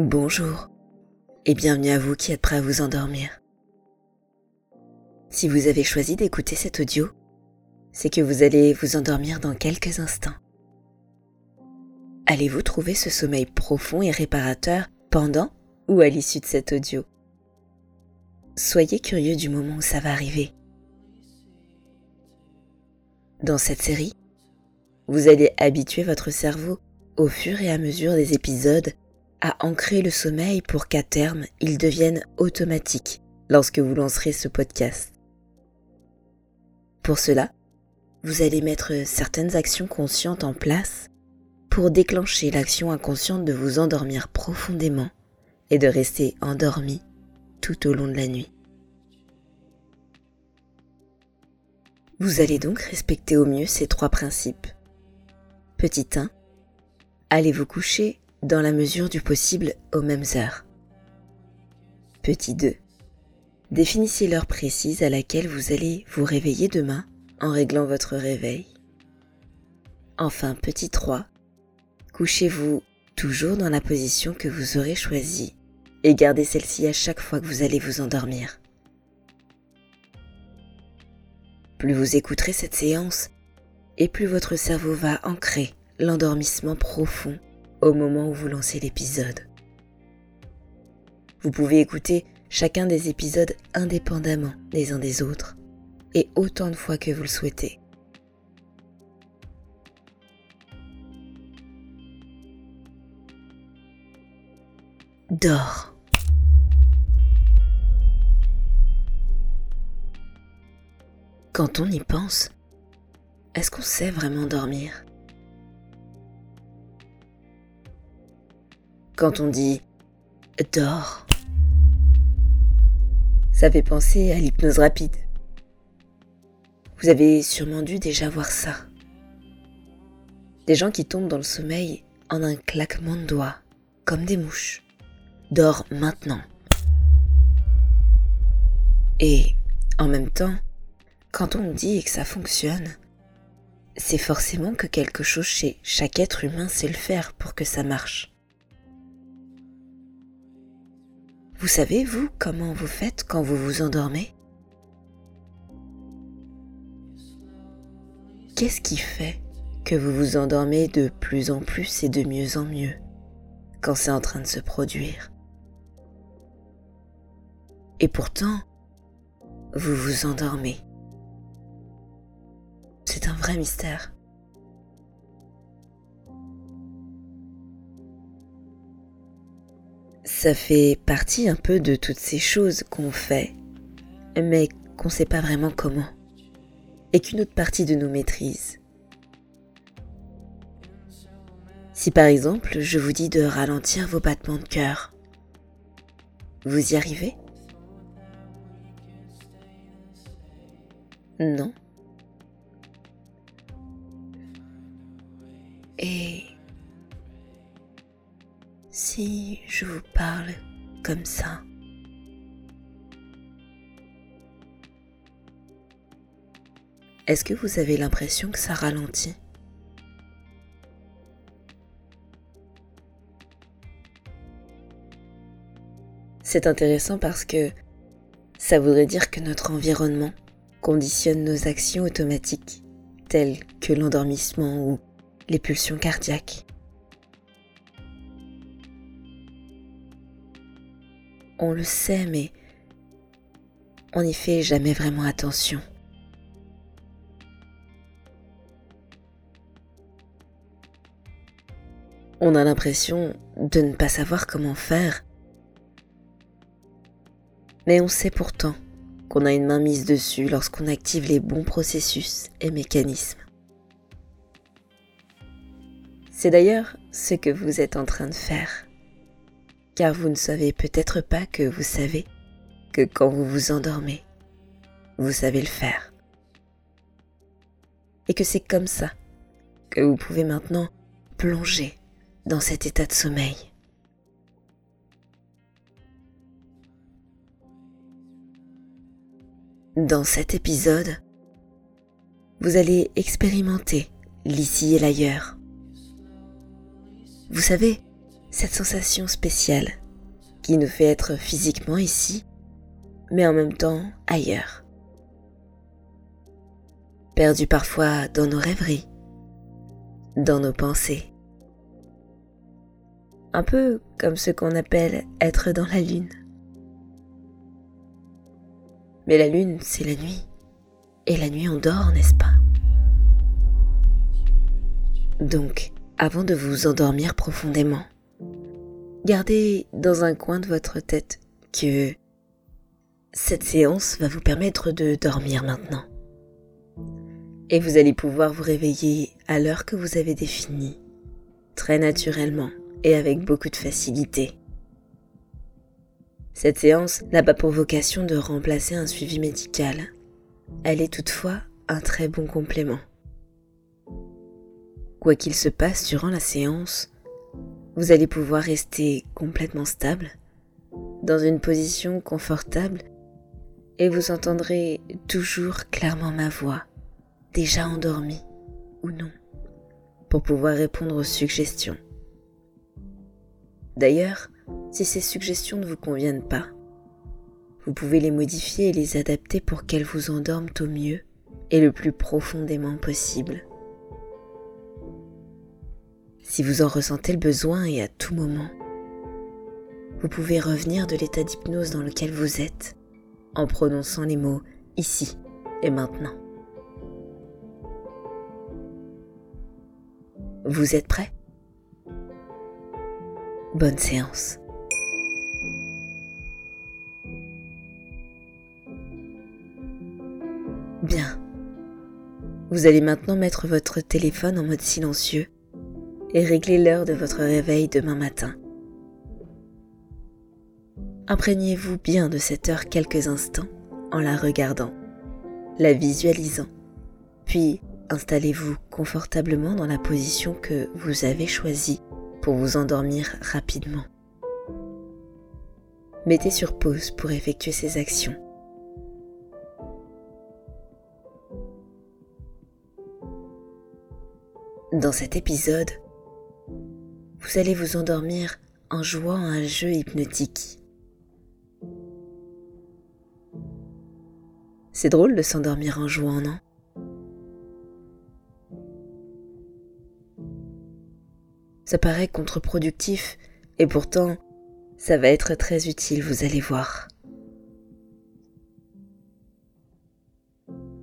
Bonjour et bienvenue à vous qui êtes prêts à vous endormir. Si vous avez choisi d'écouter cet audio, c'est que vous allez vous endormir dans quelques instants. Allez-vous trouver ce sommeil profond et réparateur pendant ou à l'issue de cet audio? Soyez curieux du moment où ça va arriver. Dans cette série, vous allez habituer votre cerveau au fur et à mesure des épisodes à ancrer le sommeil pour qu'à terme il devienne automatique lorsque vous lancerez ce podcast. Pour cela, vous allez mettre certaines actions conscientes en place pour déclencher l'action inconsciente de vous endormir profondément et de rester endormi tout au long de la nuit. Vous allez donc respecter au mieux ces trois principes. Petit 1. Allez vous coucher dans la mesure du possible aux mêmes heures. Petit 2. Définissez l'heure précise à laquelle vous allez vous réveiller demain en réglant votre réveil. Enfin, petit 3. Couchez-vous toujours dans la position que vous aurez choisie et gardez celle-ci à chaque fois que vous allez vous endormir. Plus vous écouterez cette séance, et plus votre cerveau va ancrer l'endormissement profond au moment où vous lancez l'épisode. Vous pouvez écouter chacun des épisodes indépendamment les uns des autres et autant de fois que vous le souhaitez. Dors. Quand on y pense, est-ce qu'on sait vraiment dormir? Quand on dit dors, ça fait penser à l'hypnose rapide. Vous avez sûrement dû déjà voir ça. Des gens qui tombent dans le sommeil en un claquement de doigts, comme des mouches. Dors maintenant. Et en même temps, quand on dit que ça fonctionne, c'est forcément que quelque chose chez chaque être humain sait le faire pour que ça marche. Vous savez, vous, comment vous faites quand vous vous endormez? Qu'est-ce qui fait que vous vous endormez de plus en plus et de mieux en mieux quand c'est en train de se produire? Et pourtant, vous vous endormez. C'est un vrai mystère. Ça fait partie un peu de toutes ces choses qu'on fait, mais qu'on ne sait pas vraiment comment, et qu'une autre partie de nous maîtrise. Si par exemple je vous dis de ralentir vos battements de cœur, vous y arrivez? Non Et si je vous parle comme ça, est-ce que vous avez l'impression que ça ralentit? C'est intéressant parce que ça voudrait dire que notre environnement conditionne nos actions automatiques, telles que l'endormissement ou les pulsions cardiaques. On le sait, mais on n'y fait jamais vraiment attention. On a l'impression de ne pas savoir comment faire. Mais on sait pourtant qu'on a une main mise dessus lorsqu'on active les bons processus et mécanismes. C'est d'ailleurs ce que vous êtes en train de faire. Car vous ne savez peut-être pas que vous savez que quand vous vous endormez, vous savez le faire. Et que c'est comme ça que vous pouvez maintenant plonger dans cet état de sommeil. Dans cet épisode, vous allez expérimenter l'ici et l'ailleurs vous savez, cette sensation spéciale qui nous fait être physiquement ici, mais en même temps ailleurs. Perdu parfois dans nos rêveries, dans nos pensées. Un peu comme ce qu'on appelle être dans la lune. Mais la lune, c'est la nuit. Et la nuit, on dort, n'est-ce pas? Donc, avant de vous endormir profondément, gardez dans un coin de votre tête que cette séance va vous permettre de dormir maintenant. Et vous allez pouvoir vous réveiller à l'heure que vous avez définie, très naturellement et avec beaucoup de facilité. Cette séance n'a pas pour vocation de remplacer un suivi médical. Elle est toutefois un très bon complément. Quoi qu'il se passe durant la séance, vous allez pouvoir rester complètement stable, dans une position confortable, et vous entendrez toujours clairement ma voix, déjà endormie ou non, pour pouvoir répondre aux suggestions. D'ailleurs, si ces suggestions ne vous conviennent pas, vous pouvez les modifier et les adapter pour qu'elles vous endorment au mieux et le plus profondément possible. Si vous en ressentez le besoin et à tout moment, vous pouvez revenir de l'état d'hypnose dans lequel vous êtes en prononçant les mots ici et maintenant. Vous êtes prêt? Bonne séance. Bien. Vous allez maintenant mettre votre téléphone en mode silencieux et régler l'heure de votre réveil demain matin. Imprégnez-vous bien de cette heure quelques instants en la regardant, la visualisant, puis installez-vous confortablement dans la position que vous avez choisie pour vous endormir rapidement. Mettez sur pause pour effectuer ces actions. Dans cet épisode, vous allez vous endormir en jouant à un jeu hypnotique. C'est drôle de s'endormir en jouant, non? Ça paraît contre-productif et pourtant, ça va être très utile, vous allez voir.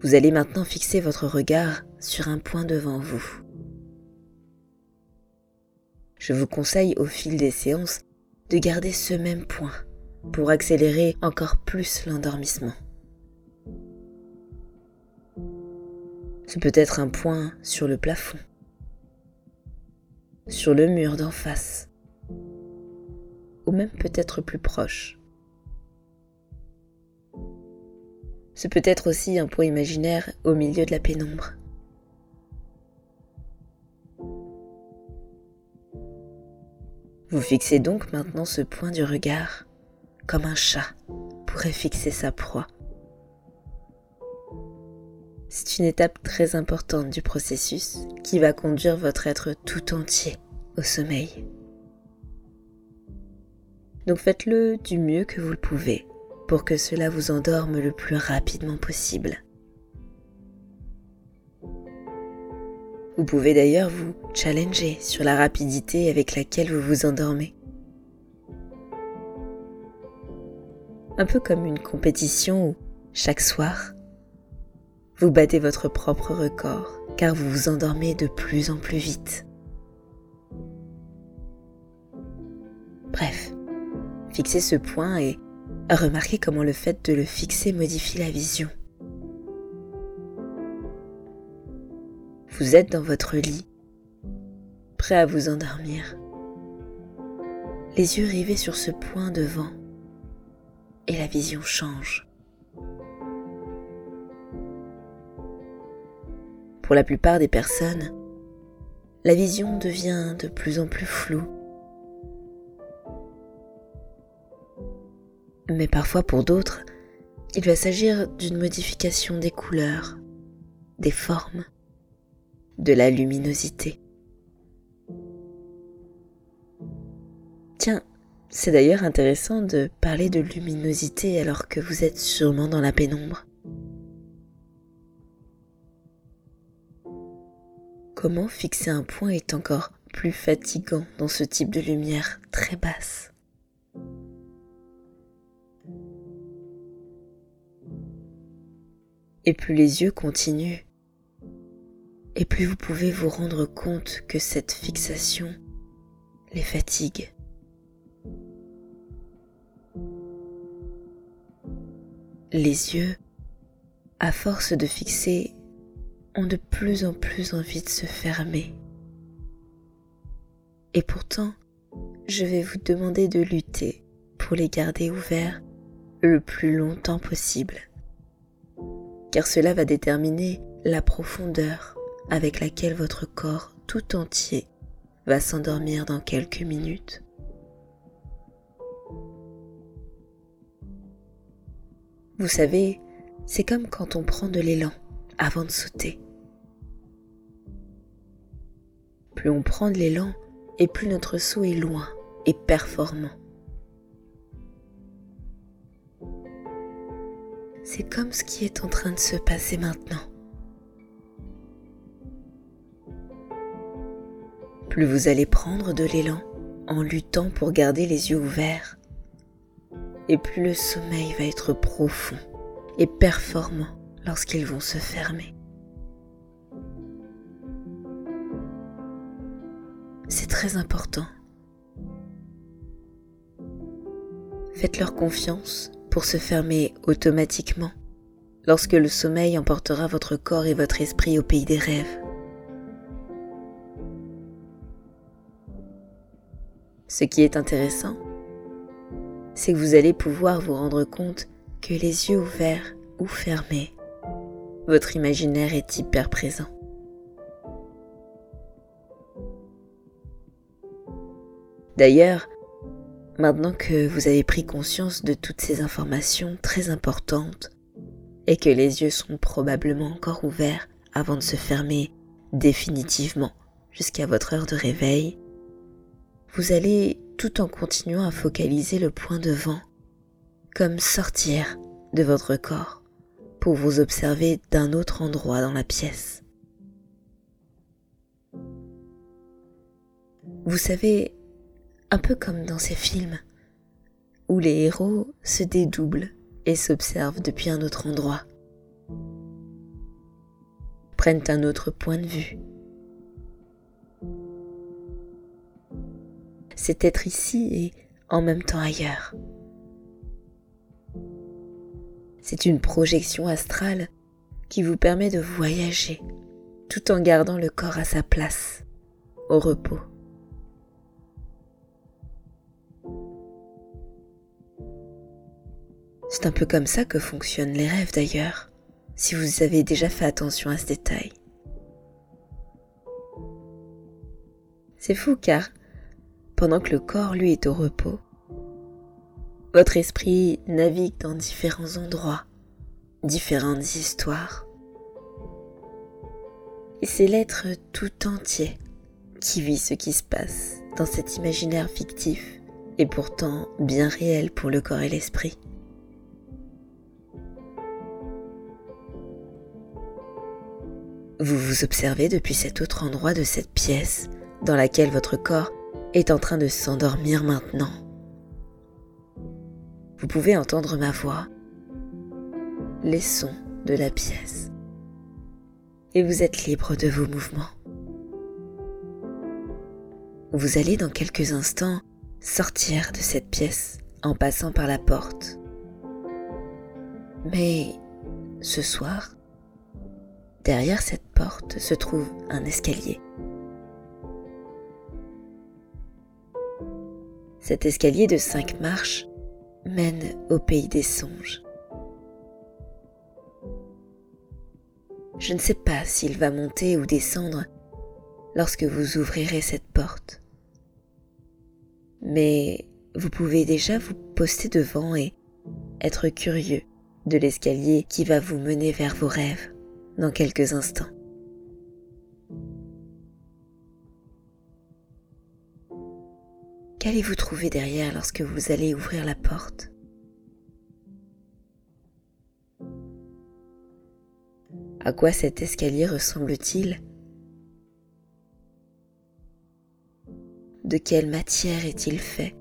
Vous allez maintenant fixer votre regard sur un point devant vous je vous conseille au fil des séances de garder ce même point pour accélérer encore plus l'endormissement. Ce peut être un point sur le plafond, sur le mur d'en face, ou même peut-être plus proche. Ce peut être aussi un point imaginaire au milieu de la pénombre. Vous fixez donc maintenant ce point du regard comme un chat pourrait fixer sa proie. C'est une étape très importante du processus qui va conduire votre être tout entier au sommeil. Donc faites-le du mieux que vous le pouvez pour que cela vous endorme le plus rapidement possible. Vous pouvez d'ailleurs vous challenger sur la rapidité avec laquelle vous vous endormez. Un peu comme une compétition où, chaque soir, vous battez votre propre record car vous vous endormez de plus en plus vite. Bref, fixez ce point et remarquez comment le fait de le fixer modifie la vision. Vous êtes dans votre lit, prêt à vous endormir, les yeux rivés sur ce point devant, et la vision change. Pour la plupart des personnes, la vision devient de plus en plus floue. Mais parfois pour d'autres, il va s'agir d'une modification des couleurs, des formes, de la luminosité. Tiens, c'est d'ailleurs intéressant de parler de luminosité alors que vous êtes sûrement dans la pénombre. Comment fixer un point est encore plus fatigant dans ce type de lumière très basse? Et plus les yeux continuent, et plus vous pouvez vous rendre compte que cette fixation les fatigue. Les yeux, à force de fixer, ont de plus en plus envie de se fermer. Et pourtant, je vais vous demander de lutter pour les garder ouverts le plus longtemps possible. Car cela va déterminer la profondeur avec laquelle votre corps tout entier va s'endormir dans quelques minutes. Vous savez, c'est comme quand on prend de l'élan avant de sauter. Plus on prend de l'élan et plus notre saut est loin et performant. C'est comme ce qui est en train de se passer maintenant. Plus vous allez prendre de l'élan en luttant pour garder les yeux ouverts, et plus le sommeil va être profond et performant lorsqu'ils vont se fermer. C'est très important. Faites-leur confiance pour se fermer automatiquement lorsque le sommeil emportera votre corps et votre esprit au pays des rêves. Ce qui est intéressant, c'est que vous allez pouvoir vous rendre compte que les yeux ouverts ou fermés, votre imaginaire est hyper présent. D'ailleurs, maintenant que vous avez pris conscience de toutes ces informations très importantes et que les yeux sont probablement encore ouverts avant de se fermer définitivement jusqu'à votre heure de réveil, vous allez, tout en continuant à focaliser le point devant, comme sortir de votre corps pour vous observer d'un autre endroit dans la pièce. Vous savez, un peu comme dans ces films, où les héros se dédoublent et s'observent depuis un autre endroit, prennent un autre point de vue c'est être ici et en même temps ailleurs. C'est une projection astrale qui vous permet de voyager tout en gardant le corps à sa place, au repos. C'est un peu comme ça que fonctionnent les rêves d'ailleurs, si vous avez déjà fait attention à ce détail. C'est fou car pendant que le corps, lui, est au repos. Votre esprit navigue dans différents endroits, différentes histoires. Et c'est l'être tout entier qui vit ce qui se passe dans cet imaginaire fictif et pourtant bien réel pour le corps et l'esprit. Vous vous observez depuis cet autre endroit de cette pièce dans laquelle votre corps est en train de s'endormir maintenant. Vous pouvez entendre ma voix, les sons de la pièce, et vous êtes libre de vos mouvements. Vous allez dans quelques instants sortir de cette pièce en passant par la porte. Mais ce soir, derrière cette porte se trouve un escalier. Cet escalier de cinq marches mène au pays des songes. Je ne sais pas s'il va monter ou descendre lorsque vous ouvrirez cette porte. Mais vous pouvez déjà vous poster devant et être curieux de l'escalier qui va vous mener vers vos rêves dans quelques instants. Qu'allez-vous trouver derrière lorsque vous allez ouvrir la porte? À quoi cet escalier ressemble-t-il? De quelle matière est-il fait?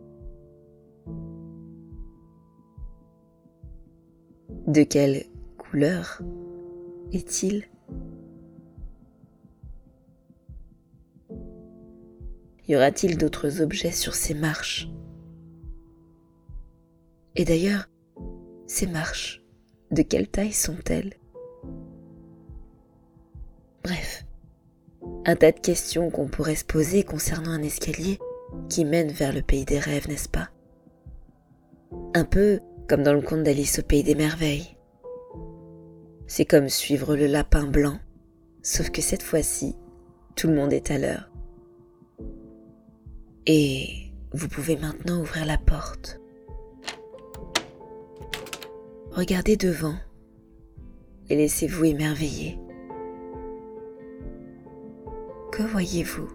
De quelle couleur est-il? Y aura-t-il d'autres objets sur ces marches? Et d'ailleurs, ces marches, de quelle taille sont-elles? Bref, un tas de questions qu'on pourrait se poser concernant un escalier qui mène vers le pays des rêves, n'est-ce pas? Un peu comme dans le conte d'Alice au pays des merveilles. C'est comme suivre le lapin blanc, sauf que cette fois-ci, tout le monde est à l'heure. Et vous pouvez maintenant ouvrir la porte. Regardez devant et laissez-vous émerveiller. Que voyez-vous?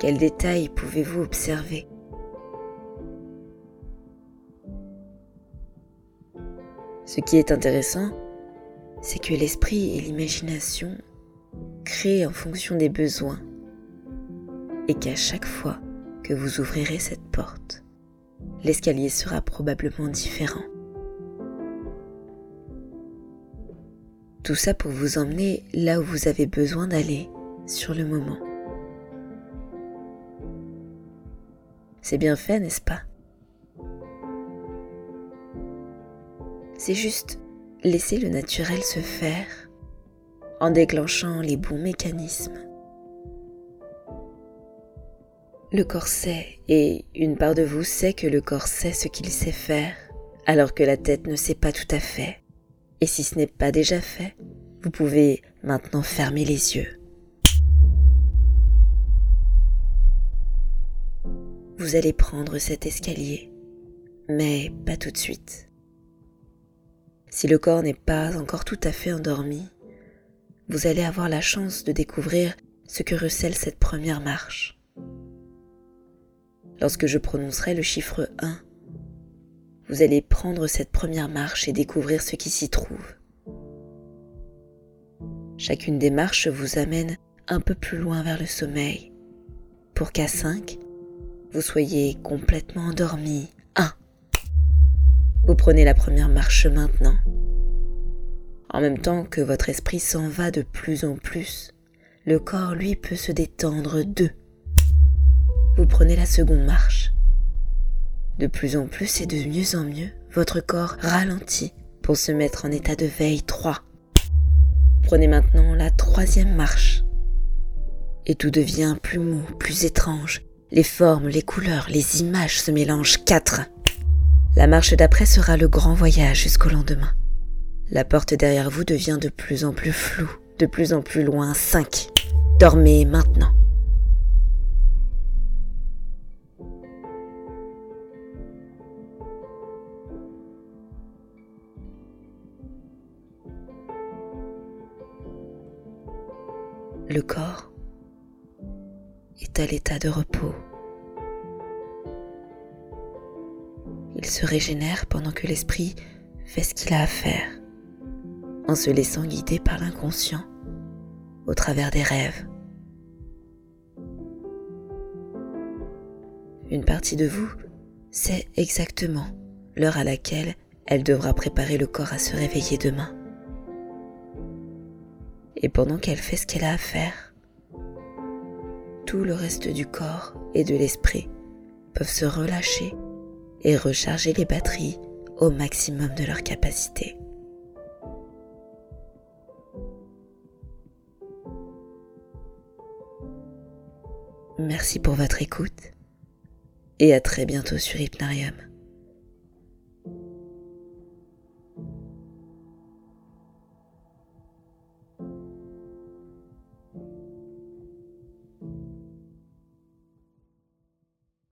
Quels détails pouvez-vous observer? Ce qui est intéressant, c'est que l'esprit et l'imagination créent en fonction des besoins et qu'à chaque fois que vous ouvrirez cette porte, l'escalier sera probablement différent. Tout ça pour vous emmener là où vous avez besoin d'aller sur le moment. C'est bien fait, n'est-ce pas? C'est juste laisser le naturel se faire en déclenchant les bons mécanismes. Le corps sait, et une part de vous sait que le corps sait ce qu'il sait faire, alors que la tête ne sait pas tout à fait. Et si ce n'est pas déjà fait, vous pouvez maintenant fermer les yeux. Vous allez prendre cet escalier, mais pas tout de suite. Si le corps n'est pas encore tout à fait endormi, vous allez avoir la chance de découvrir ce que recèle cette première marche. Lorsque je prononcerai le chiffre 1, vous allez prendre cette première marche et découvrir ce qui s'y trouve. Chacune des marches vous amène un peu plus loin vers le sommeil, pour qu'à 5, vous soyez complètement endormi. 1. Vous prenez la première marche maintenant. En même temps que votre esprit s'en va de plus en plus, le corps, lui, peut se détendre. 2. Prenez la seconde marche. De plus en plus et de mieux en mieux, votre corps ralentit pour se mettre en état de veille. 3. Prenez maintenant la troisième marche. Et tout devient plus mou, plus étrange. Les formes, les couleurs, les images se mélangent. 4. La marche d'après sera le grand voyage jusqu'au lendemain. La porte derrière vous devient de plus en plus floue, de plus en plus loin. 5. Dormez maintenant. Le corps est à l'état de repos. Il se régénère pendant que l'esprit fait ce qu'il a à faire, en se laissant guider par l'inconscient au travers des rêves. Une partie de vous sait exactement l'heure à laquelle elle devra préparer le corps à se réveiller demain. Et pendant qu'elle fait ce qu'elle a à faire, tout le reste du corps et de l'esprit peuvent se relâcher et recharger les batteries au maximum de leur capacité. Merci pour votre écoute et à très bientôt sur Hypnarium.